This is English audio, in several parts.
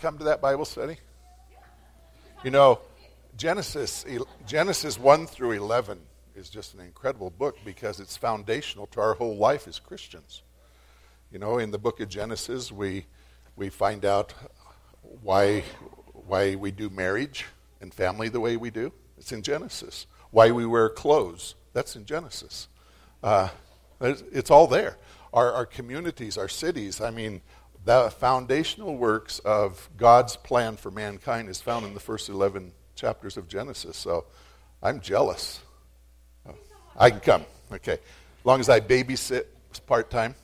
come to that Bible study? You know, Genesis Genesis 1 through 11 is just an incredible book because it's foundational to our whole life as Christians. You know, in the book of Genesis, we we find out why why we do marriage and family the way we do. It's in Genesis. Why we wear clothes. That's in Genesis. Uh, it's all there. Our, our communities, our cities. I mean, the foundational works of God's plan for mankind is found in the first 11 chapters of Genesis. So I'm jealous. I can come. Okay. As long as I babysit part time.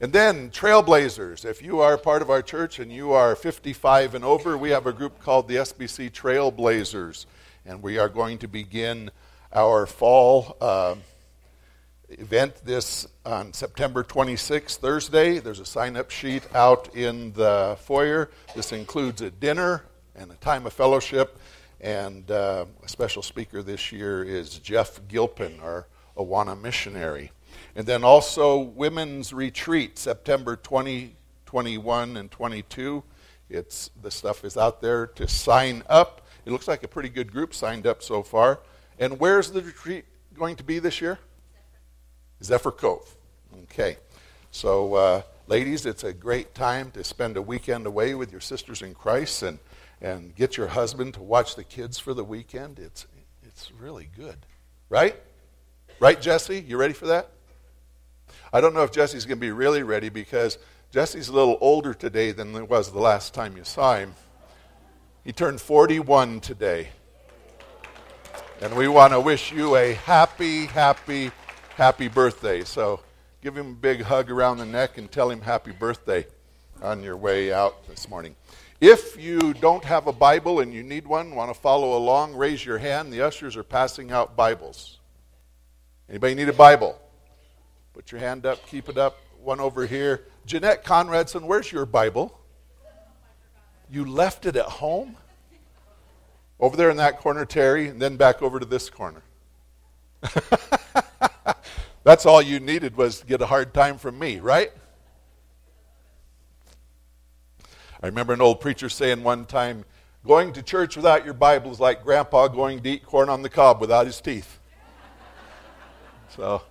And then, Trailblazers. If you are part of our church and you are 55 and over, we have a group called the SBC Trailblazers. And we are going to begin our fall uh, event this on September 26th, Thursday. There's a sign up sheet out in the foyer. This includes a dinner and a time of fellowship. And uh, a special speaker this year is Jeff Gilpin, our Awana missionary. And then also Women's Retreat, September 20, 21, and 22. It's, the stuff is out there to sign up. It looks like a pretty good group signed up so far. And where's the retreat going to be this year? Zephyr Cove. Okay. So, uh, ladies, it's a great time to spend a weekend away with your sisters in Christ and, and get your husband to watch the kids for the weekend. It's, it's really good. Right? Right, Jesse? You ready for that? I don't know if Jesse's going to be really ready because Jesse's a little older today than he was the last time you saw him. He turned 41 today. And we want to wish you a happy, happy, happy birthday. So give him a big hug around the neck and tell him happy birthday on your way out this morning. If you don't have a Bible and you need one, want to follow along, raise your hand. The ushers are passing out Bibles. Anybody need a Bible? Put your hand up, keep it up. One over here. Jeanette Conradson, where's your Bible? You left it at home? Over there in that corner, Terry, and then back over to this corner. That's all you needed was to get a hard time from me, right? I remember an old preacher saying one time, going to church without your Bible is like grandpa going to eat corn on the cob without his teeth. so,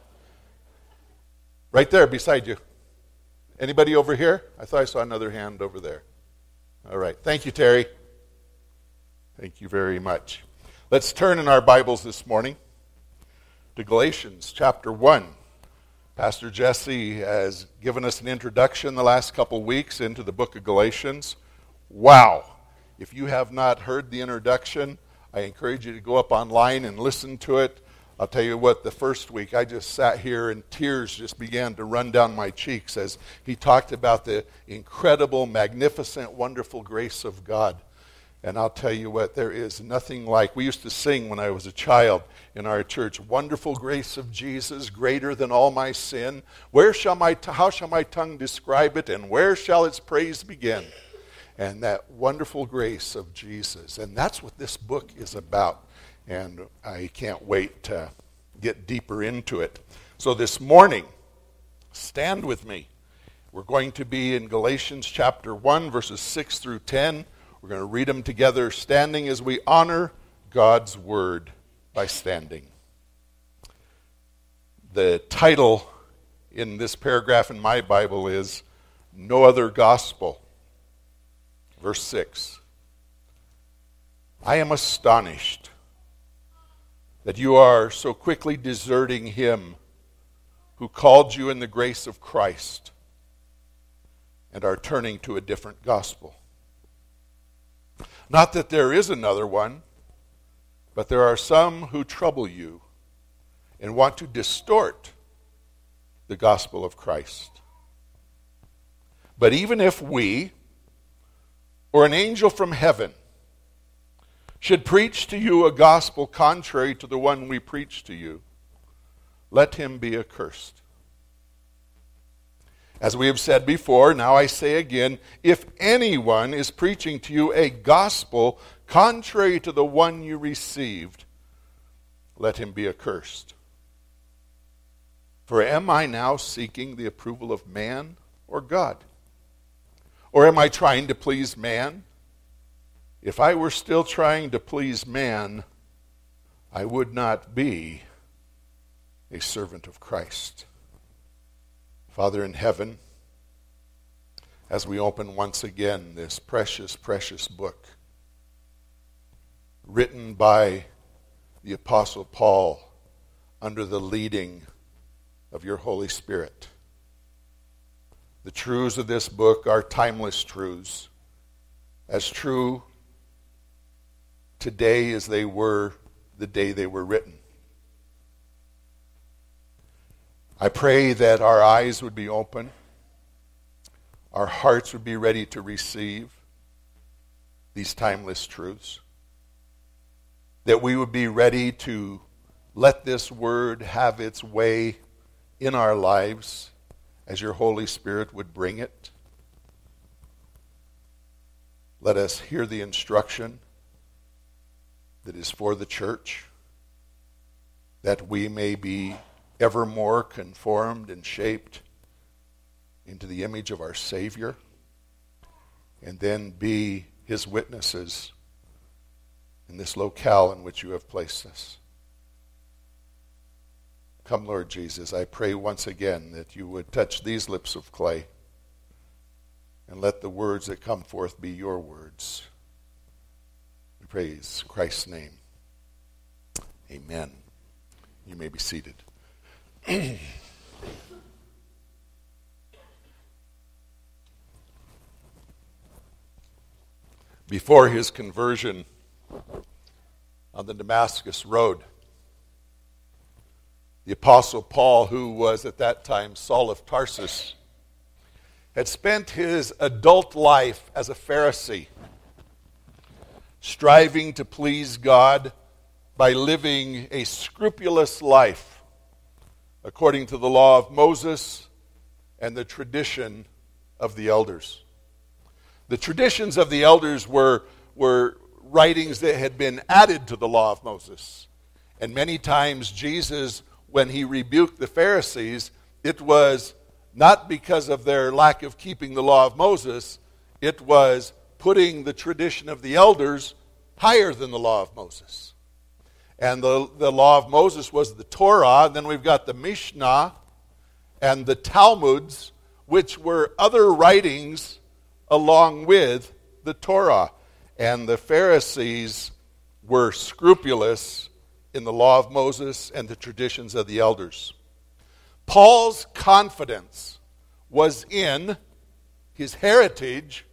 right there beside you. Anybody over here? I thought I saw another hand over there. All right. Thank you, Terry. Thank you very much. Let's turn in our Bibles this morning to Galatians chapter 1. Pastor Jesse has given us an introduction the last couple weeks into the book of Galatians. Wow! If you have not heard the introduction, I encourage you to go up online and listen to it. I'll tell you what, the first week I just sat here and tears just began to run down my cheeks as he talked about the incredible, magnificent, wonderful grace of God. And I'll tell you what, there is nothing like. We used to sing when I was a child in our church, "Wonderful grace of Jesus, greater than all my sin. Where shall my how shall my tongue describe it, and where shall its praise begin?" And that wonderful grace of Jesus, and that's what this book is about. And I can't wait to get deeper into it. So this morning, stand with me. We're going to be in Galatians chapter 1, verses 6 through 10. We're going to read them together, standing as we honor God's word by standing. The title in this paragraph in my Bible is No Other Gospel. Verse 6. I am astonished that you are so quickly deserting him who called you in the grace of Christ and are turning to a different gospel. Not that there is another one, but there are some who trouble you and want to distort the gospel of Christ. But even if we, or an angel from heaven, should preach to you a gospel contrary to the one we preach to you, let him be accursed. As we have said before, now I say again if anyone is preaching to you a gospel contrary to the one you received, let him be accursed. For am I now seeking the approval of man or God? Or am I trying to please man? If I were still trying to please man, I would not be a servant of Christ. Father in heaven, as we open once again this precious, precious book written by the Apostle Paul under the leading of your Holy Spirit. The truths of this book are timeless truths, as true today as they were the day they were written. I pray that our eyes would be open, our hearts would be ready to receive these timeless truths, that we would be ready to let this word have its way in our lives as your Holy Spirit would bring it. Let us hear the instruction that is for the church, that we may be ever more conformed and shaped into the image of our Savior, and then be His witnesses in this locale in which you have placed us. Come, Lord Jesus, I pray once again that you would touch these lips of clay and let the words that come forth be your words. We praise Christ's name. Amen. You may be seated. Before his conversion on the Damascus Road, the Apostle Paul, who was at that time Saul of Tarsus, had spent his adult life as a Pharisee, striving to please God by living a scrupulous life according to the law of Moses and the tradition of the elders. The traditions of the elders were, were writings that had been added to the law of Moses. And many times, Jesus, when he rebuked the Pharisees, it was not because of their lack of keeping the law of Moses, it was putting the tradition of the elders higher than the law of Moses. And the, the law of Moses was the Torah. And then we've got the Mishnah and the Talmuds, which were other writings along with the Torah. And the Pharisees were scrupulous in the law of Moses and the traditions of the elders. Paul's confidence was in his heritage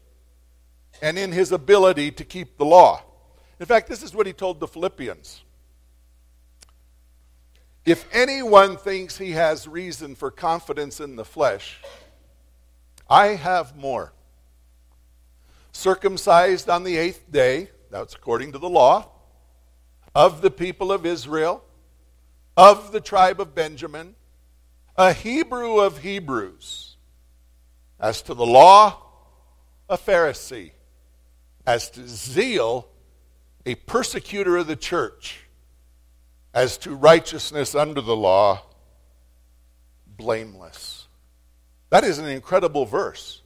and in his ability to keep the law. In fact, this is what he told the Philippians. If anyone thinks he has reason for confidence in the flesh, I have more. Circumcised on the eighth day, that's according to the law, of the people of Israel, of the tribe of Benjamin, a Hebrew of Hebrews. As to the law, a Pharisee. As to zeal, a persecutor of the church as to righteousness under the law, blameless. That is an incredible verse.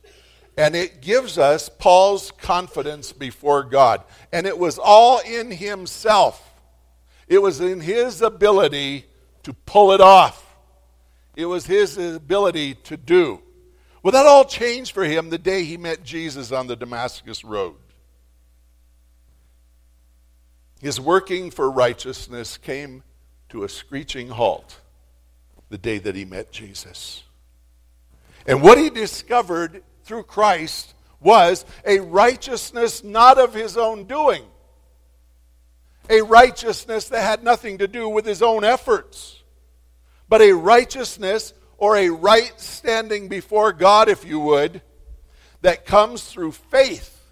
And it gives us Paul's confidence before God. And it was all in himself, it was in his ability to pull it off, it was his ability to do. Well, that all changed for him the day he met Jesus on the Damascus Road. His working for righteousness came to a screeching halt the day that he met Jesus. And what he discovered through Christ was a righteousness not of his own doing, a righteousness that had nothing to do with his own efforts, but a righteousness or a right standing before God, if you would, that comes through faith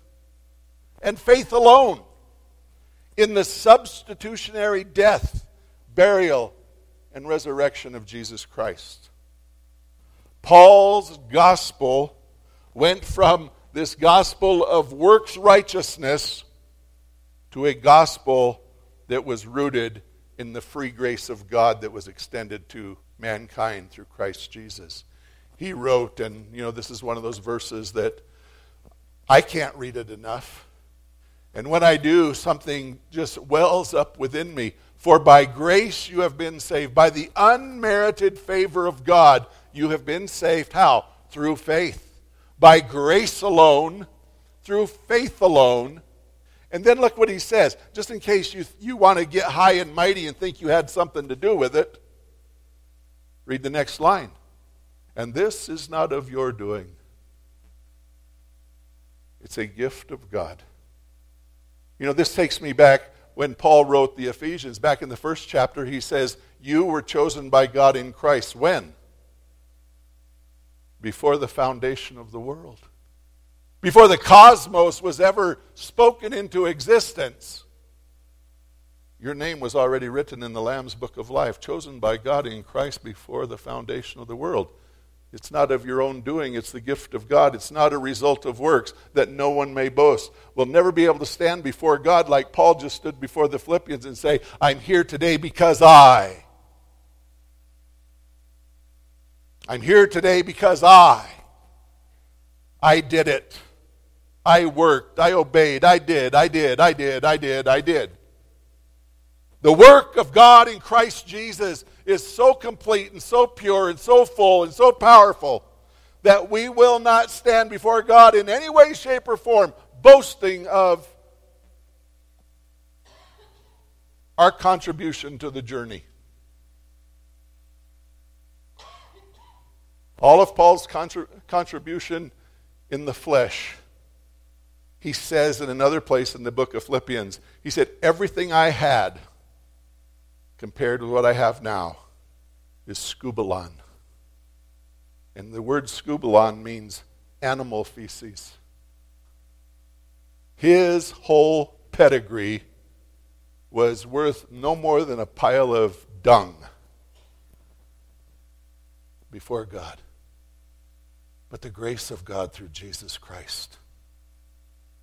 and faith alone in the substitutionary death, burial, and resurrection of Jesus Christ. Paul's gospel went from this gospel of works righteousness to a gospel that was rooted in the free grace of God that was extended to mankind through Christ Jesus. He wrote, and you know, this is one of those verses that I can't read it enough. And when I do, something just wells up within me. For by grace you have been saved. By the unmerited favor of God, you have been saved. How? Through faith. By grace alone, through faith alone. And then look what he says, just in case you, you want to get high and mighty and think you had something to do with it. Read the next line. And this is not of your doing, it's a gift of God. You know, this takes me back when Paul wrote the Ephesians. Back in the first chapter, he says, You were chosen by God in Christ. When? Before the foundation of the world. Before the cosmos was ever spoken into existence. Your name was already written in the Lamb's book of life, chosen by God in Christ before the foundation of the world. It's not of your own doing, it's the gift of God. It's not a result of works that no one may boast. We'll never be able to stand before God like Paul just stood before the Philippians and say, I'm here today because I. I'm here today because I. I did it. I worked. I obeyed. I did. I did. I did. I did. I did. The work of God in Christ Jesus is so complete and so pure and so full and so powerful that we will not stand before God in any way, shape, or form boasting of our contribution to the journey. All of Paul's contribution in the flesh, he says in another place in the book of Philippians, he said, Everything I had compared with what I have now is skubalon. And the word skubalon means animal feces. His whole pedigree was worth no more than a pile of dung before God. But the grace of God through Jesus Christ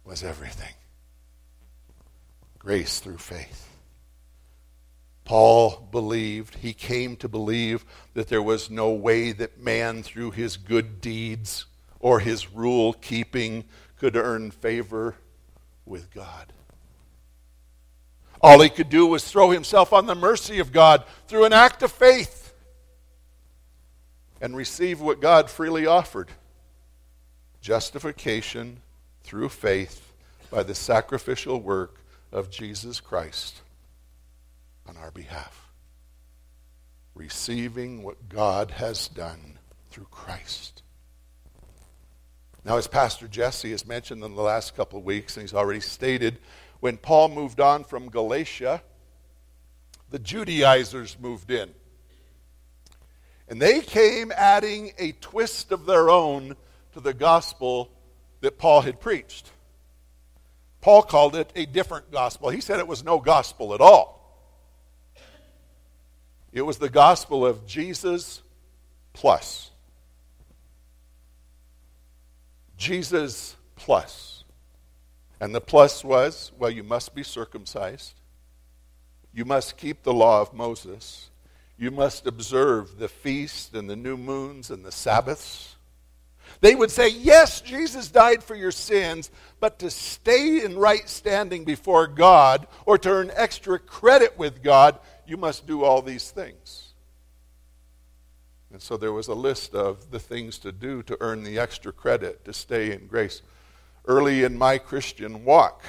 was everything. Grace through faith. Paul believed, he came to believe that there was no way that man, through his good deeds or his rule keeping, could earn favor with God. All he could do was throw himself on the mercy of God through an act of faith and receive what God freely offered justification through faith by the sacrificial work of Jesus Christ on our behalf. Receiving what God has done through Christ. Now, as Pastor Jesse has mentioned in the last couple of weeks, and he's already stated, when Paul moved on from Galatia, the Judaizers moved in. And they came adding a twist of their own to the gospel that Paul had preached. Paul called it a different gospel. He said it was no gospel at all. It was the gospel of Jesus plus. Jesus plus. And the plus was well, you must be circumcised. You must keep the law of Moses. You must observe the feast and the new moons and the Sabbaths. They would say, Yes, Jesus died for your sins, but to stay in right standing before God or to earn extra credit with God, you must do all these things. And so there was a list of the things to do to earn the extra credit to stay in grace. Early in my Christian walk,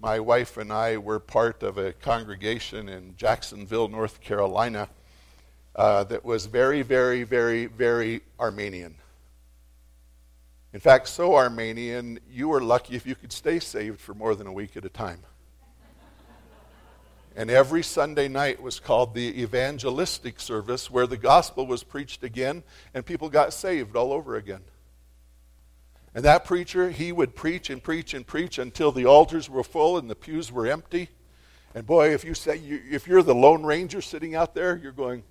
my wife and I were part of a congregation in Jacksonville, North Carolina, uh, that was very, very, very, very Arminian. In fact, so Arminian, you were lucky if you could stay saved for more than a week at a time. And every Sunday night was called the evangelistic service where the gospel was preached again and people got saved all over again. And that preacher, he would preach and preach and preach until the altars were full and the pews were empty. And boy, if you say you, if you're the lone ranger sitting out there, you're going.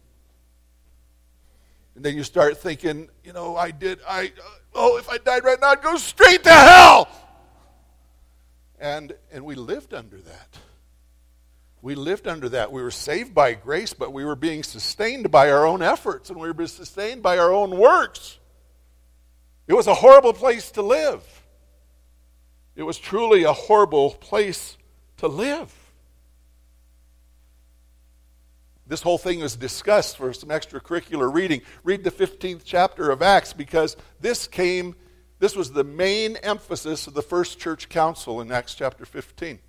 And then you start thinking, you know, I did I uh, oh, if I died right now, I'd go straight to hell. And and we lived under that. We lived under that. We were saved by grace, but we were being sustained by our own efforts and we were being sustained by our own works. It was a horrible place to live. It was truly a horrible place to live. This whole thing was discussed for some extracurricular reading. Read the 15th chapter of Acts because this came, this was the main emphasis of the first church council in Acts chapter 15.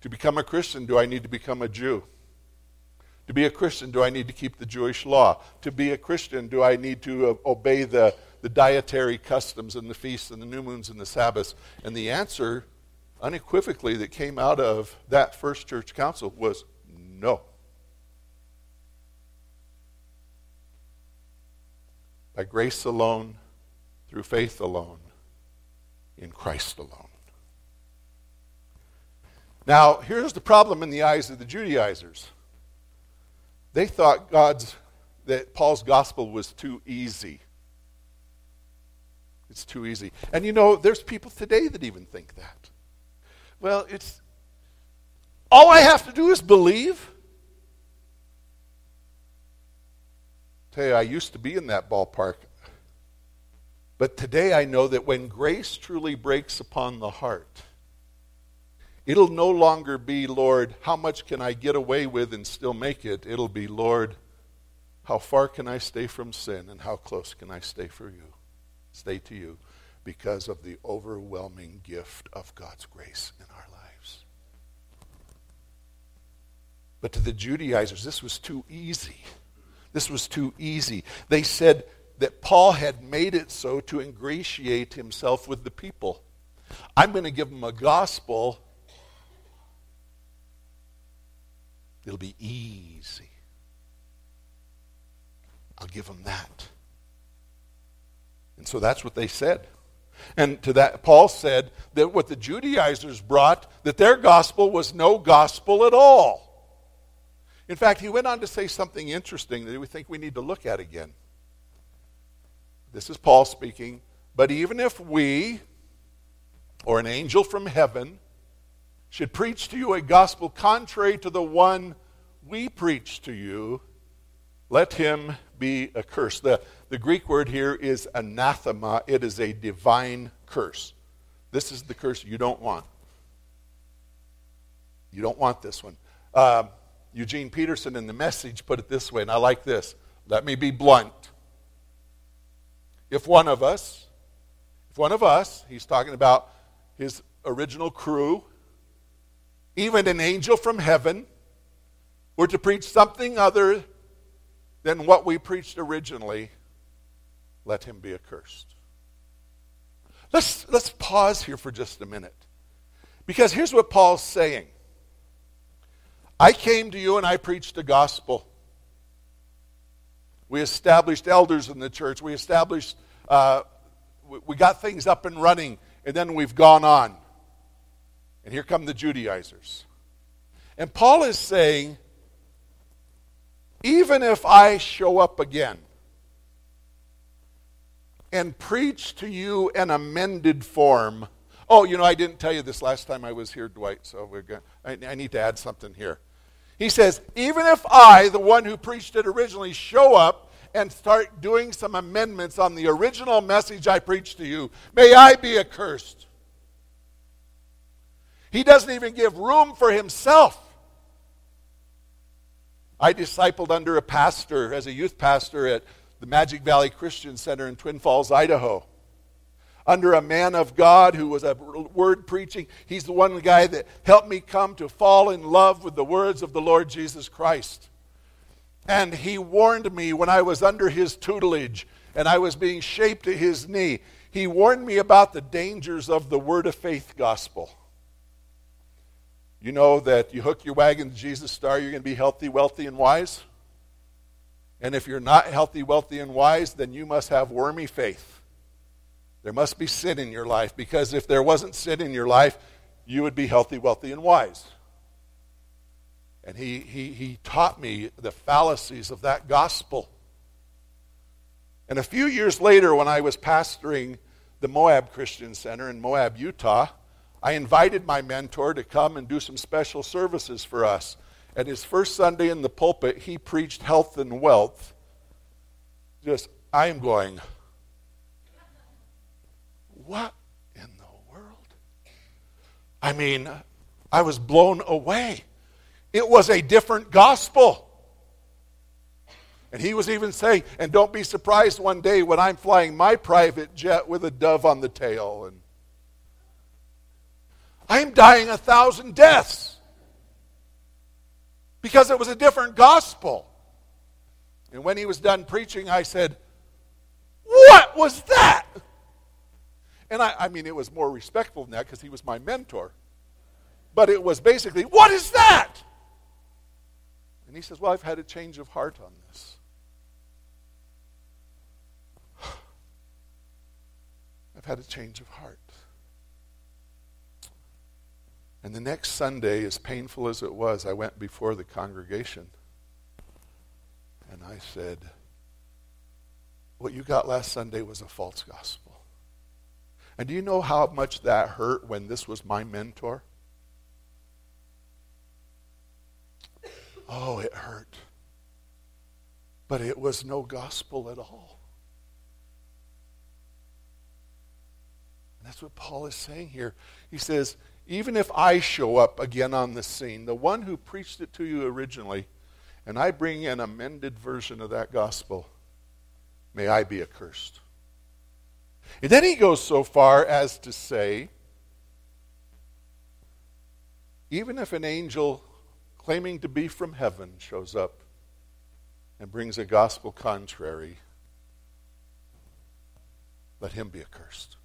To become a Christian, do I need to become a Jew? To be a Christian, do I need to keep the Jewish law? To be a Christian, do I need to uh, obey the, the dietary customs and the feasts and the new moons and the Sabbaths? And the answer, unequivocally, that came out of that first church council was no. By grace alone, through faith alone, in Christ alone. Now, here's the problem in the eyes of the Judaizers. They thought God's that Paul's gospel was too easy. It's too easy. And you know, there's people today that even think that. Well, it's all I have to do is believe. Tell you, I used to be in that ballpark. But today I know that when grace truly breaks upon the heart, It'll no longer be, Lord, how much can I get away with and still make it? It'll be, Lord, how far can I stay from sin and how close can I stay for you? Stay to you because of the overwhelming gift of God's grace in our lives. But to the Judaizers, this was too easy. This was too easy. They said that Paul had made it so to ingratiate himself with the people. I'm going to give them a gospel It'll be easy. I'll give them that. And so that's what they said. And to that, Paul said that what the Judaizers brought, that their gospel was no gospel at all. In fact, he went on to say something interesting that we think we need to look at again. This is Paul speaking. But even if we, or an angel from heaven, should preach to you a gospel contrary to the one we preach to you, let him be accursed. The, the Greek word here is anathema, it is a divine curse. This is the curse you don't want. You don't want this one. Uh, Eugene Peterson in the message put it this way, and I like this. Let me be blunt. If one of us, if one of us, he's talking about his original crew, even an angel from heaven, were to preach something other than what we preached originally, let him be accursed. Let's, let's pause here for just a minute. Because here's what Paul's saying I came to you and I preached the gospel. We established elders in the church. We established, uh, we got things up and running, and then we've gone on. And here come the Judaizers. And Paul is saying, even if I show up again and preach to you an amended form, oh, you know, I didn't tell you this last time I was here, Dwight, so we're going I, I need to add something here. He says, even if I, the one who preached it originally, show up and start doing some amendments on the original message I preached to you, may I be accursed. He doesn't even give room for himself. I discipled under a pastor as a youth pastor at the Magic Valley Christian Center in Twin Falls, Idaho. Under a man of God who was a word preaching, he's the one guy that helped me come to fall in love with the words of the Lord Jesus Christ. And he warned me when I was under his tutelage and I was being shaped to his knee. He warned me about the dangers of the word of faith gospel. You know that you hook your wagon to Jesus' star, you're going to be healthy, wealthy, and wise. And if you're not healthy, wealthy, and wise, then you must have wormy faith. There must be sin in your life because if there wasn't sin in your life, you would be healthy, wealthy, and wise. And he, he, he taught me the fallacies of that gospel. And a few years later, when I was pastoring the Moab Christian Center in Moab, Utah, I invited my mentor to come and do some special services for us. And his first Sunday in the pulpit, he preached health and wealth. Just, I am going, what in the world? I mean, I was blown away. It was a different gospel. And he was even saying, and don't be surprised one day when I'm flying my private jet with a dove on the tail. And I'm dying a thousand deaths because it was a different gospel. And when he was done preaching, I said, What was that? And I, I mean, it was more respectful than that because he was my mentor. But it was basically, What is that? And he says, Well, I've had a change of heart on this. I've had a change of heart. And the next Sunday, as painful as it was, I went before the congregation and I said, What you got last Sunday was a false gospel. And do you know how much that hurt when this was my mentor? Oh, it hurt. But it was no gospel at all. And that's what Paul is saying here. He says, even if I show up again on the scene, the one who preached it to you originally, and I bring an amended version of that gospel, may I be accursed. And then he goes so far as to say, even if an angel claiming to be from heaven shows up and brings a gospel contrary, let him be accursed.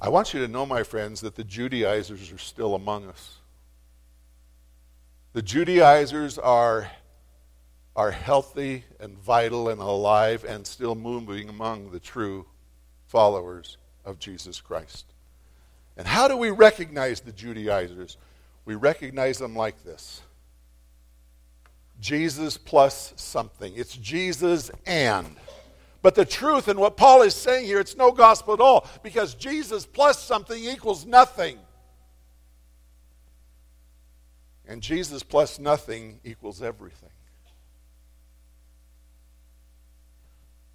I want you to know, my friends, that the Judaizers are still among us. The Judaizers are, are healthy and vital and alive and still moving among the true followers of Jesus Christ. And how do we recognize the Judaizers? We recognize them like this Jesus plus something. It's Jesus and. But the truth and what Paul is saying here, it's no gospel at all because Jesus plus something equals nothing. And Jesus plus nothing equals everything.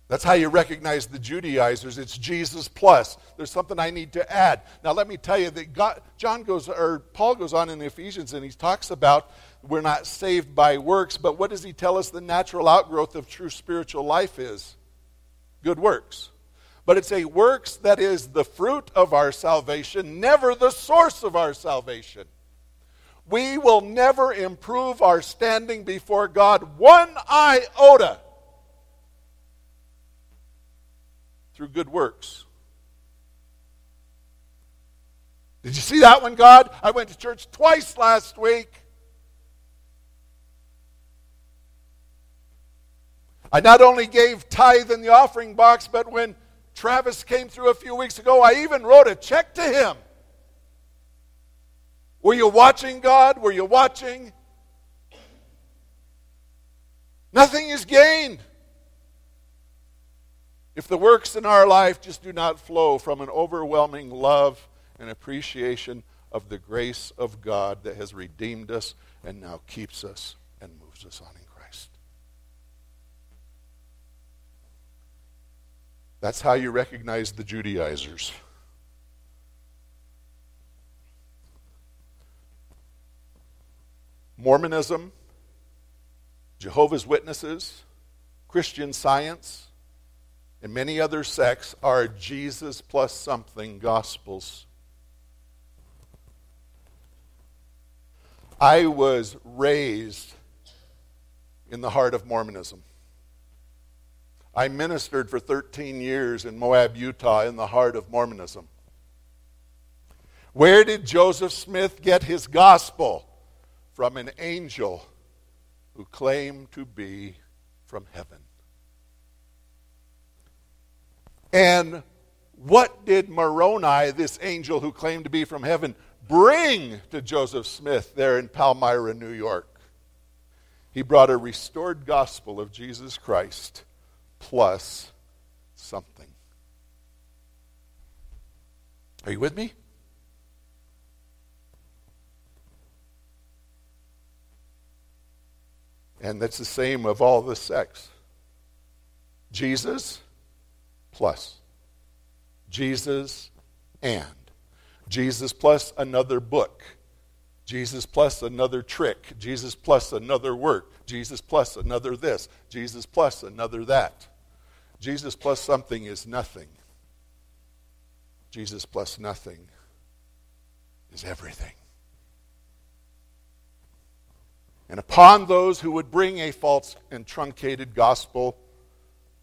That's how you recognize the Judaizers. It's Jesus plus. There's something I need to add. Now, let me tell you that God, John goes, or Paul goes on in Ephesians and he talks about we're not saved by works, but what does he tell us the natural outgrowth of true spiritual life is? Good works. But it's a works that is the fruit of our salvation, never the source of our salvation. We will never improve our standing before God one iota through good works. Did you see that one, God? I went to church twice last week. I not only gave tithe in the offering box, but when Travis came through a few weeks ago, I even wrote a check to him. Were you watching, God? Were you watching? Nothing is gained if the works in our life just do not flow from an overwhelming love and appreciation of the grace of God that has redeemed us and now keeps us and moves us on in Christ. That's how you recognize the Judaizers. Mormonism, Jehovah's Witnesses, Christian Science, and many other sects are Jesus plus something gospels. I was raised in the heart of Mormonism. I ministered for 13 years in Moab, Utah, in the heart of Mormonism. Where did Joseph Smith get his gospel? from an angel who claimed to be from heaven. And what did Moroni, this angel who claimed to be from heaven, bring to Joseph Smith there in Palmyra, New York? He brought a restored gospel of Jesus Christ plus something. Are you with me? And that's the same of all the sects. Jesus plus. Jesus and. Jesus plus another book. Jesus plus another trick. Jesus plus another work. Jesus plus another this. Jesus plus another that. Jesus plus something is nothing. Jesus plus nothing is everything. And upon those who would bring a false and truncated gospel,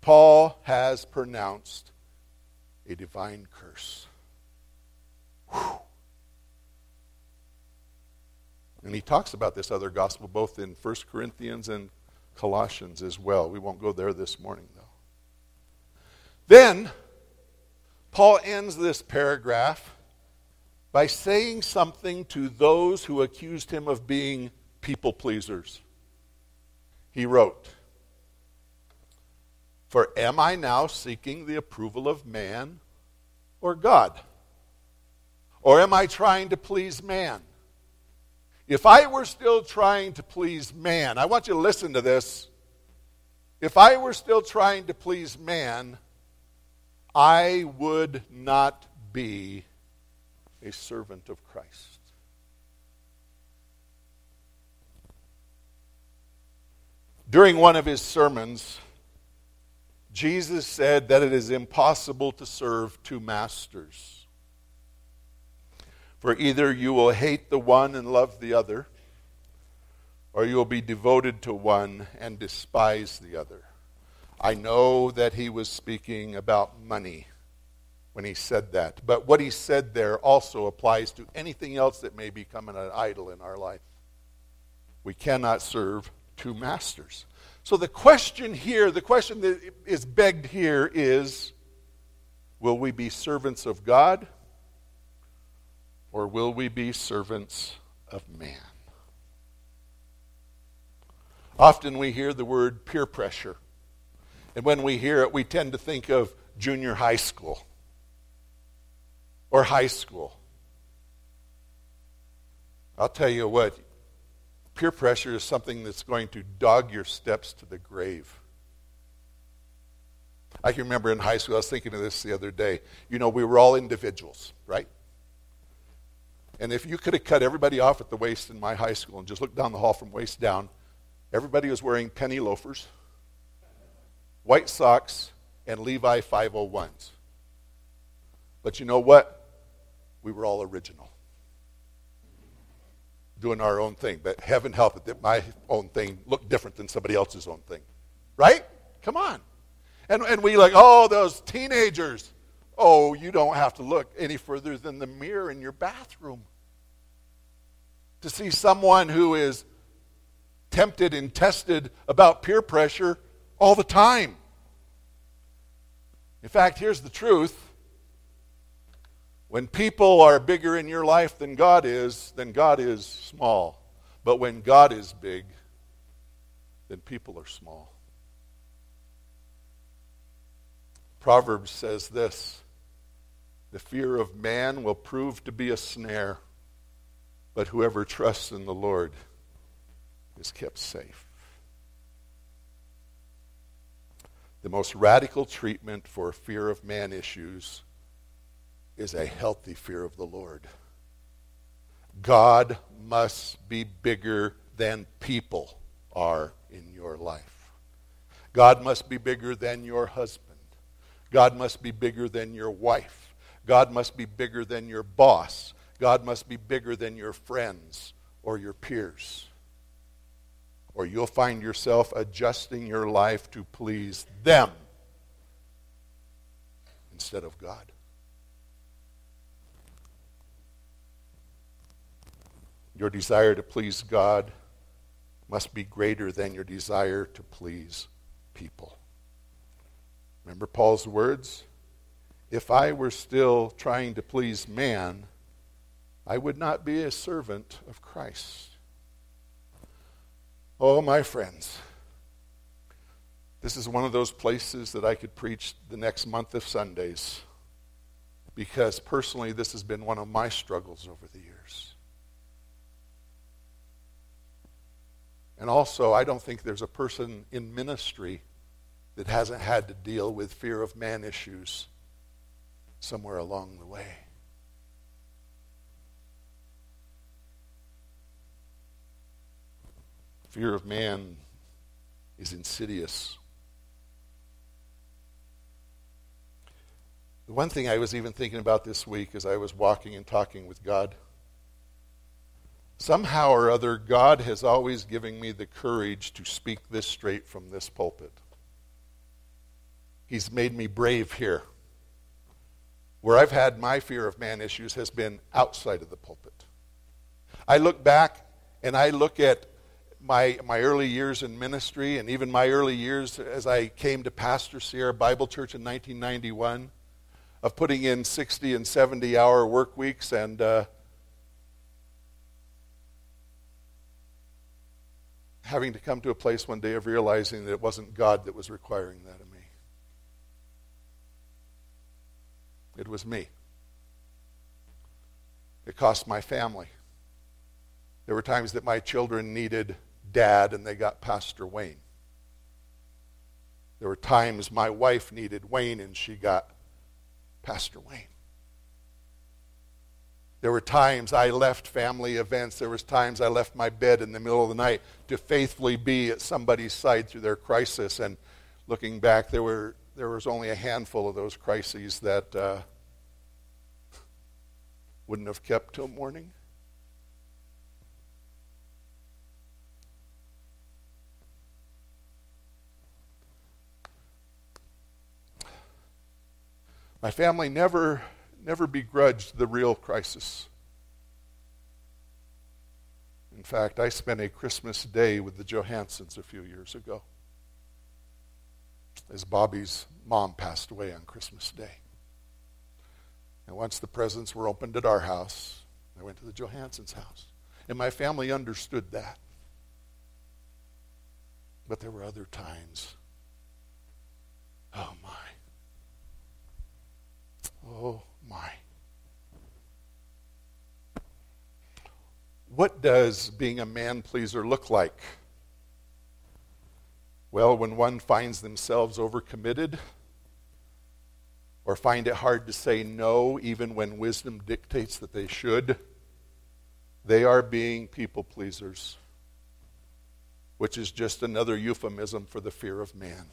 Paul has pronounced a divine curse. Whew. And he talks about this other gospel both in 1 Corinthians and Colossians as well. We won't go there this morning. Then, Paul ends this paragraph by saying something to those who accused him of being people pleasers. He wrote, For am I now seeking the approval of man or God? Or am I trying to please man? If I were still trying to please man, I want you to listen to this. If I were still trying to please man, I would not be a servant of Christ. During one of his sermons, Jesus said that it is impossible to serve two masters. For either you will hate the one and love the other, or you will be devoted to one and despise the other. I know that he was speaking about money when he said that, but what he said there also applies to anything else that may become an idol in our life. We cannot serve two masters. So the question here, the question that is begged here is will we be servants of God or will we be servants of man? Often we hear the word peer pressure. And when we hear it, we tend to think of junior high school or high school. I'll tell you what, Peer pressure is something that's going to dog your steps to the grave. I can remember in high school, I was thinking of this the other day. You know, we were all individuals, right? And if you could have cut everybody off at the waist in my high school and just looked down the hall from waist down, everybody was wearing penny loafers, white socks, and Levi 501s. But you know what? We were all original doing our own thing. But heaven help it that my own thing looked different than somebody else's own thing. Right? Come on. And, and we like, oh, those teenagers. Oh, you don't have to look any further than the mirror in your bathroom to see someone who is tempted and tested about peer pressure all the time. In fact, here's the truth when people are bigger in your life than God is, then God is small. But when God is big, then people are small. Proverbs says this The fear of man will prove to be a snare, but whoever trusts in the Lord is kept safe. The most radical treatment for fear of man issues is a healthy fear of the Lord. God must be bigger than people are in your life. God must be bigger than your husband. God must be bigger than your wife. God must be bigger than your boss. God must be bigger than your friends or your peers. Or you'll find yourself adjusting your life to please them instead of God. Your desire to please God must be greater than your desire to please people. Remember Paul's words? If I were still trying to please man, I would not be a servant of Christ. Oh, my friends, this is one of those places that I could preach the next month of Sundays because personally, this has been one of my struggles over the years. And also, I don't think there's a person in ministry that hasn't had to deal with fear of man issues somewhere along the way. Fear of man is insidious. The one thing I was even thinking about this week as I was walking and talking with God somehow or other, God has always given me the courage to speak this straight from this pulpit. He's made me brave here. Where I've had my fear of man issues has been outside of the pulpit. I look back and I look at my, my early years in ministry and even my early years as I came to pastor Sierra Bible Church in 1991 of putting in 60 and 70 hour work weeks and uh, having to come to a place one day of realizing that it wasn't God that was requiring that of me. It was me. It cost my family. There were times that my children needed dad and they got Pastor Wayne. There were times my wife needed Wayne and she got Pastor Wayne. There were times I left family events. There was times I left my bed in the middle of the night to faithfully be at somebody's side through their crisis. And looking back, there were there was only a handful of those crises that uh, wouldn't have kept till morning. My family never, never begrudged the real crisis. In fact, I spent a Christmas day with the Johansons a few years ago as Bobby's mom passed away on Christmas Day. And once the presents were opened at our house, I went to the Johansons' house. And my family understood that. But there were other times. Oh, my. Oh, my. What does being a man pleaser look like? Well, when one finds themselves overcommitted or find it hard to say no even when wisdom dictates that they should, they are being people pleasers, which is just another euphemism for the fear of man.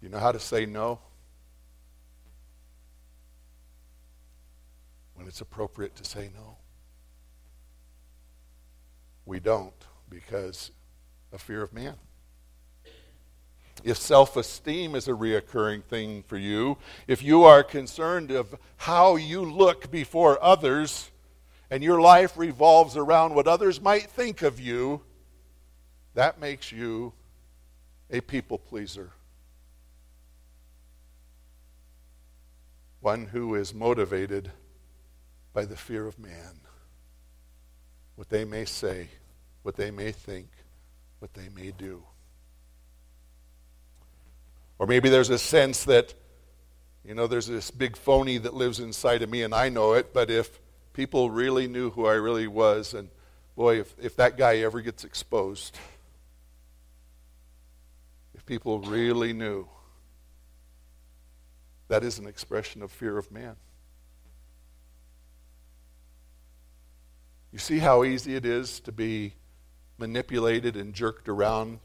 You know how to say no? When it's appropriate to say no. We don't because of fear of man. If self esteem is a reoccurring thing for you, if you are concerned of how you look before others, and your life revolves around what others might think of you, that makes you a people pleaser. One who is motivated by the fear of man. What they may say, what they may think, what they may do. Or maybe there's a sense that, you know, there's this big phony that lives inside of me and I know it, but if people really knew who I really was, and boy, if, if that guy ever gets exposed, if people really knew, that is an expression of fear of man. You see how easy it is to be manipulated and jerked around,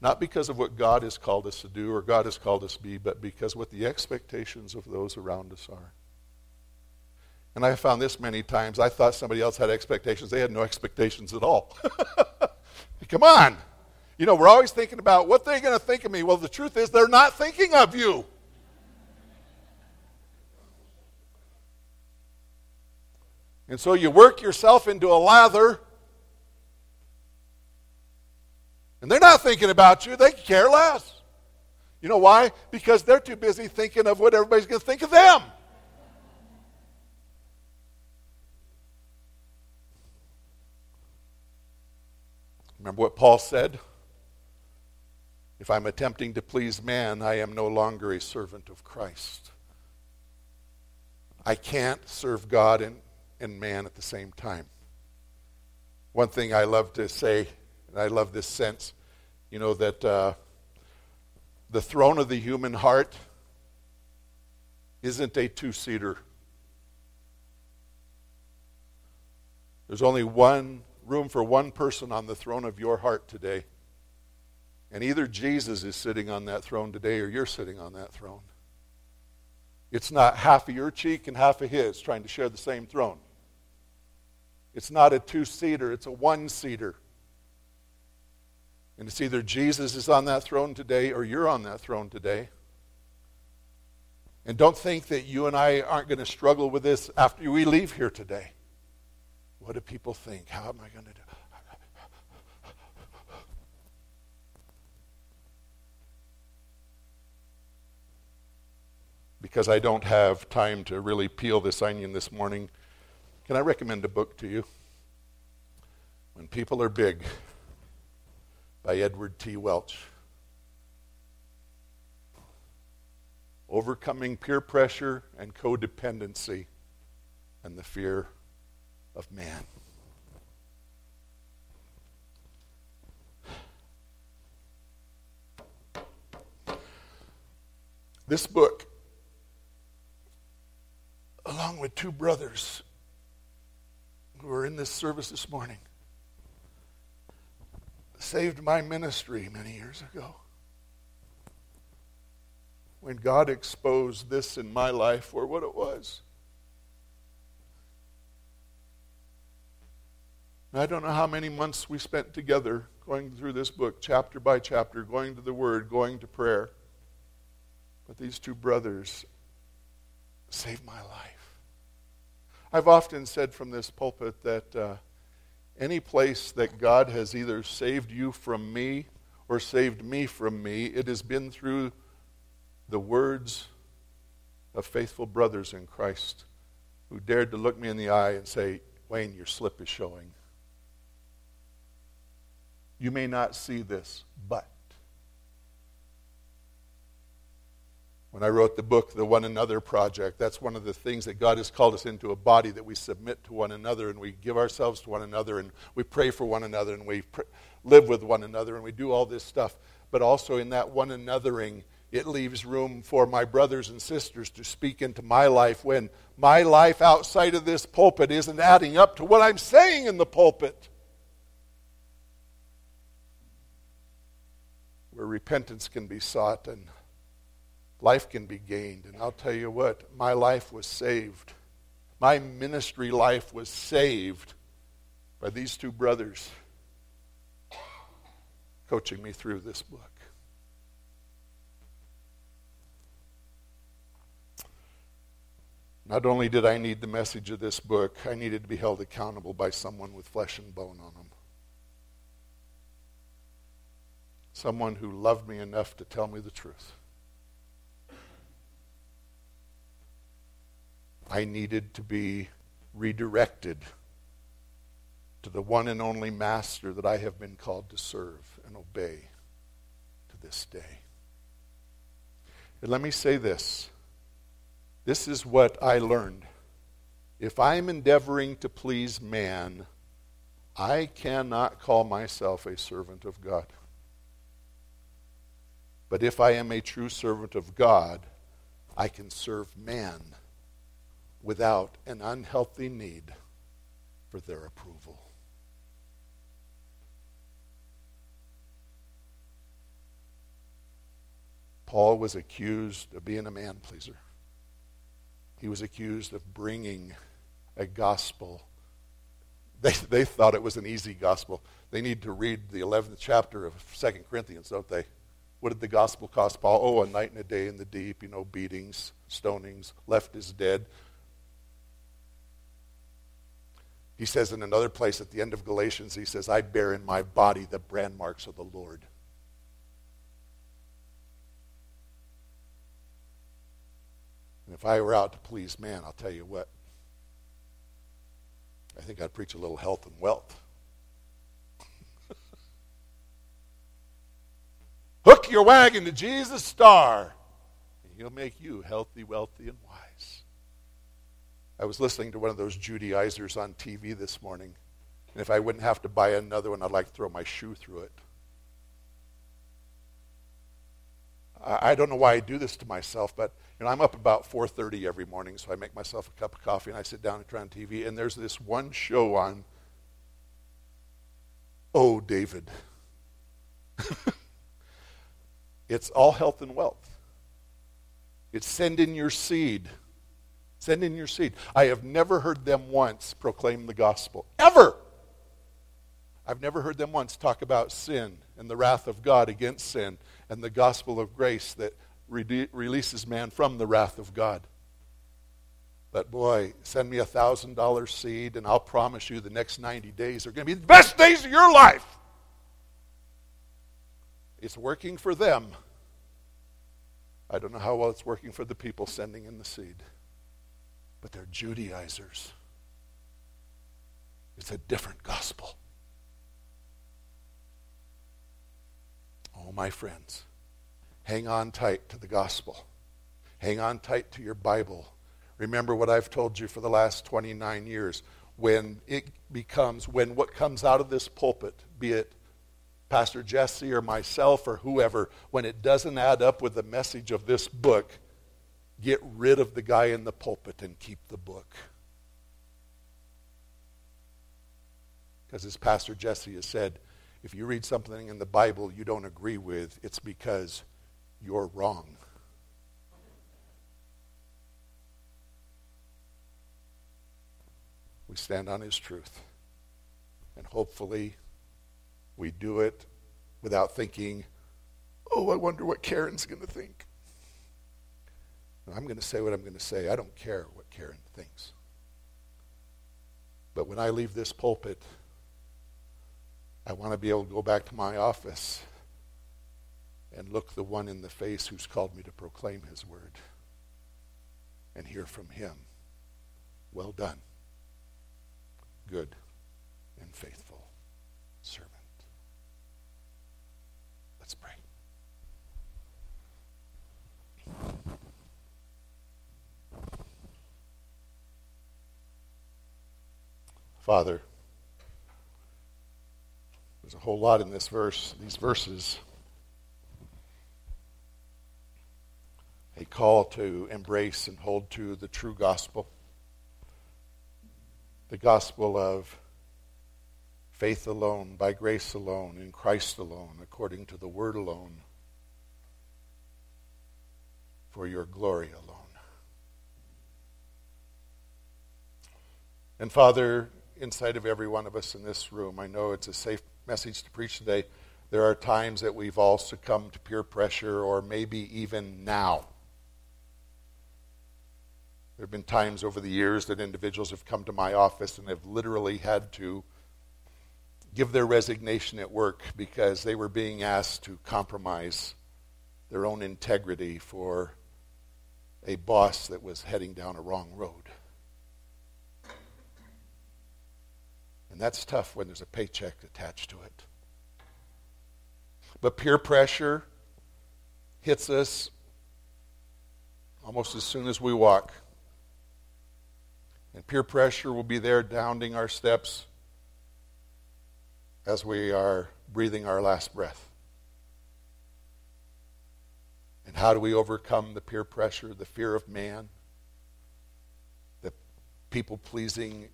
not because of what God has called us to do or God has called us to be, but because what the expectations of those around us are. And I found this many times. I thought somebody else had expectations. They had no expectations at all. Come on. You know, we're always thinking about what they're going to think of me. Well, the truth is, they're not thinking of you. And so you work yourself into a lather. And they're not thinking about you, they care less. You know why? Because they're too busy thinking of what everybody's going to think of them. Remember what Paul said? If I'm attempting to please man, I am no longer a servant of Christ. I can't serve God and and man at the same time. One thing I love to say, and I love this sense, you know, that uh, the throne of the human heart isn't a two seater. There's only one room for one person on the throne of your heart today. And either Jesus is sitting on that throne today or you're sitting on that throne. It's not half of your cheek and half of his trying to share the same throne. It's not a two seater, it's a one seater. And it's either Jesus is on that throne today or you're on that throne today. And don't think that you and I aren't going to struggle with this after we leave here today. What do people think? How am I going to do? Because I don't have time to really peel this onion this morning, can I recommend a book to you? When People Are Big by Edward T. Welch. Overcoming peer pressure and codependency and the fear of man. This book, along with two brothers who are in this service this morning, saved my ministry many years ago. When God exposed this in my life for what it was. I don't know how many months we spent together going through this book, chapter by chapter, going to the Word, going to prayer. But these two brothers saved my life. I've often said from this pulpit that uh, any place that God has either saved you from me or saved me from me, it has been through the words of faithful brothers in Christ who dared to look me in the eye and say, Wayne, your slip is showing. You may not see this, but. When I wrote the book, The One Another Project, that's one of the things that God has called us into a body that we submit to one another and we give ourselves to one another and we pray for one another and we pr- live with one another and we do all this stuff. But also in that one anothering, it leaves room for my brothers and sisters to speak into my life when my life outside of this pulpit isn't adding up to what I'm saying in the pulpit. where repentance can be sought and life can be gained. And I'll tell you what, my life was saved. My ministry life was saved by these two brothers coaching me through this book. Not only did I need the message of this book, I needed to be held accountable by someone with flesh and bone on them. someone who loved me enough to tell me the truth. I needed to be redirected to the one and only master that I have been called to serve and obey to this day. And let me say this this is what I learned. If I'm endeavoring to please man, I cannot call myself a servant of God. But if I am a true servant of God, I can serve man without an unhealthy need for their approval. Paul was accused of being a man pleaser. He was accused of bringing a gospel. They, they thought it was an easy gospel. They need to read the 11th chapter of 2 Corinthians, don't they? What did the gospel cost Paul? Oh, a night and a day in the deep, you know, beatings, stonings, left is dead. He says in another place at the end of Galatians, he says, I bear in my body the brand marks of the Lord. And if I were out to please man, I'll tell you what, I think I'd preach a little health and wealth. Hook your wagon to Jesus' star, and he'll make you healthy, wealthy, and wise. I was listening to one of those Judaizers on TV this morning, and if I wouldn't have to buy another one, I'd like to throw my shoe through it. I don't know why I do this to myself, but you know, I'm up about 4:30 every morning, so I make myself a cup of coffee and I sit down and turn on TV. And there's this one show on Oh, David. it's all health and wealth. It's send in your seed. Send in your seed. I have never heard them once proclaim the gospel. Ever. I've never heard them once talk about sin and the wrath of God against sin and the gospel of grace that re- releases man from the wrath of God. But boy, send me a thousand dollar seed, and I'll promise you the next 90 days are going to be the best days of your life. It's working for them. I don't know how well it's working for the people sending in the seed, but they're Judaizers. It's a different gospel. Oh, my friends, hang on tight to the gospel. Hang on tight to your Bible. Remember what I've told you for the last 29 years. When it becomes, when what comes out of this pulpit, be it Pastor Jesse or myself or whoever, when it doesn't add up with the message of this book, get rid of the guy in the pulpit and keep the book. Because as Pastor Jesse has said, if you read something in the Bible you don't agree with, it's because you're wrong. We stand on his truth. And hopefully we do it without thinking, oh, I wonder what Karen's going to think. I'm going to say what I'm going to say. I don't care what Karen thinks. But when I leave this pulpit, I want to be able to go back to my office and look the one in the face who's called me to proclaim his word and hear from him. Well done, good and faithful servant. Let's pray. Father, there's a whole lot in this verse, these verses. A call to embrace and hold to the true gospel. The gospel of faith alone, by grace alone, in Christ alone, according to the word alone, for your glory alone. And Father, inside of every one of us in this room, I know it's a safe message to preach today. There are times that we've all succumbed to peer pressure, or maybe even now. There have been times over the years that individuals have come to my office and have literally had to give their resignation at work because they were being asked to compromise their own integrity for a boss that was heading down a wrong road. And that's tough when there's a paycheck attached to it. But peer pressure hits us almost as soon as we walk. And peer pressure will be there downing our steps as we are breathing our last breath. And how do we overcome the peer pressure, the fear of man, the people pleasing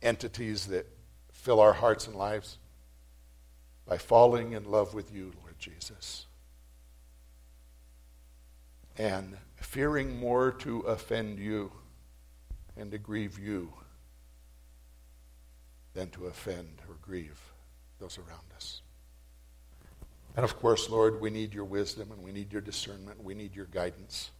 entities that fill our hearts and lives? By falling in love with you, Lord Jesus. And fearing more to offend you and to grieve you than to offend or grieve those around us. And of course, Lord, we need your wisdom and we need your discernment. We need your guidance.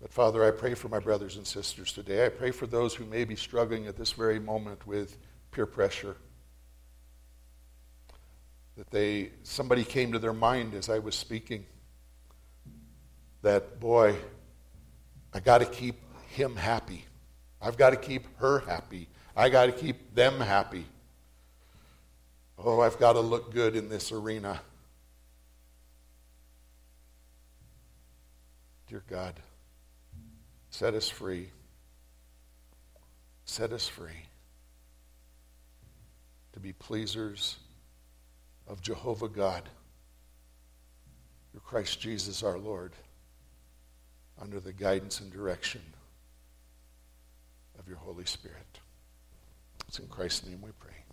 But Father, I pray for my brothers and sisters today. I pray for those who may be struggling at this very moment with peer pressure. That they somebody came to their mind as I was speaking that boy, I got to keep him happy. I've got to keep her happy. I got to keep them happy. Oh, I've got to look good in this arena. Dear God, set us free. Set us free to be pleasers of Jehovah God, through Christ Jesus our Lord, under the guidance and direction of your Holy Spirit. It's in Christ's name we pray.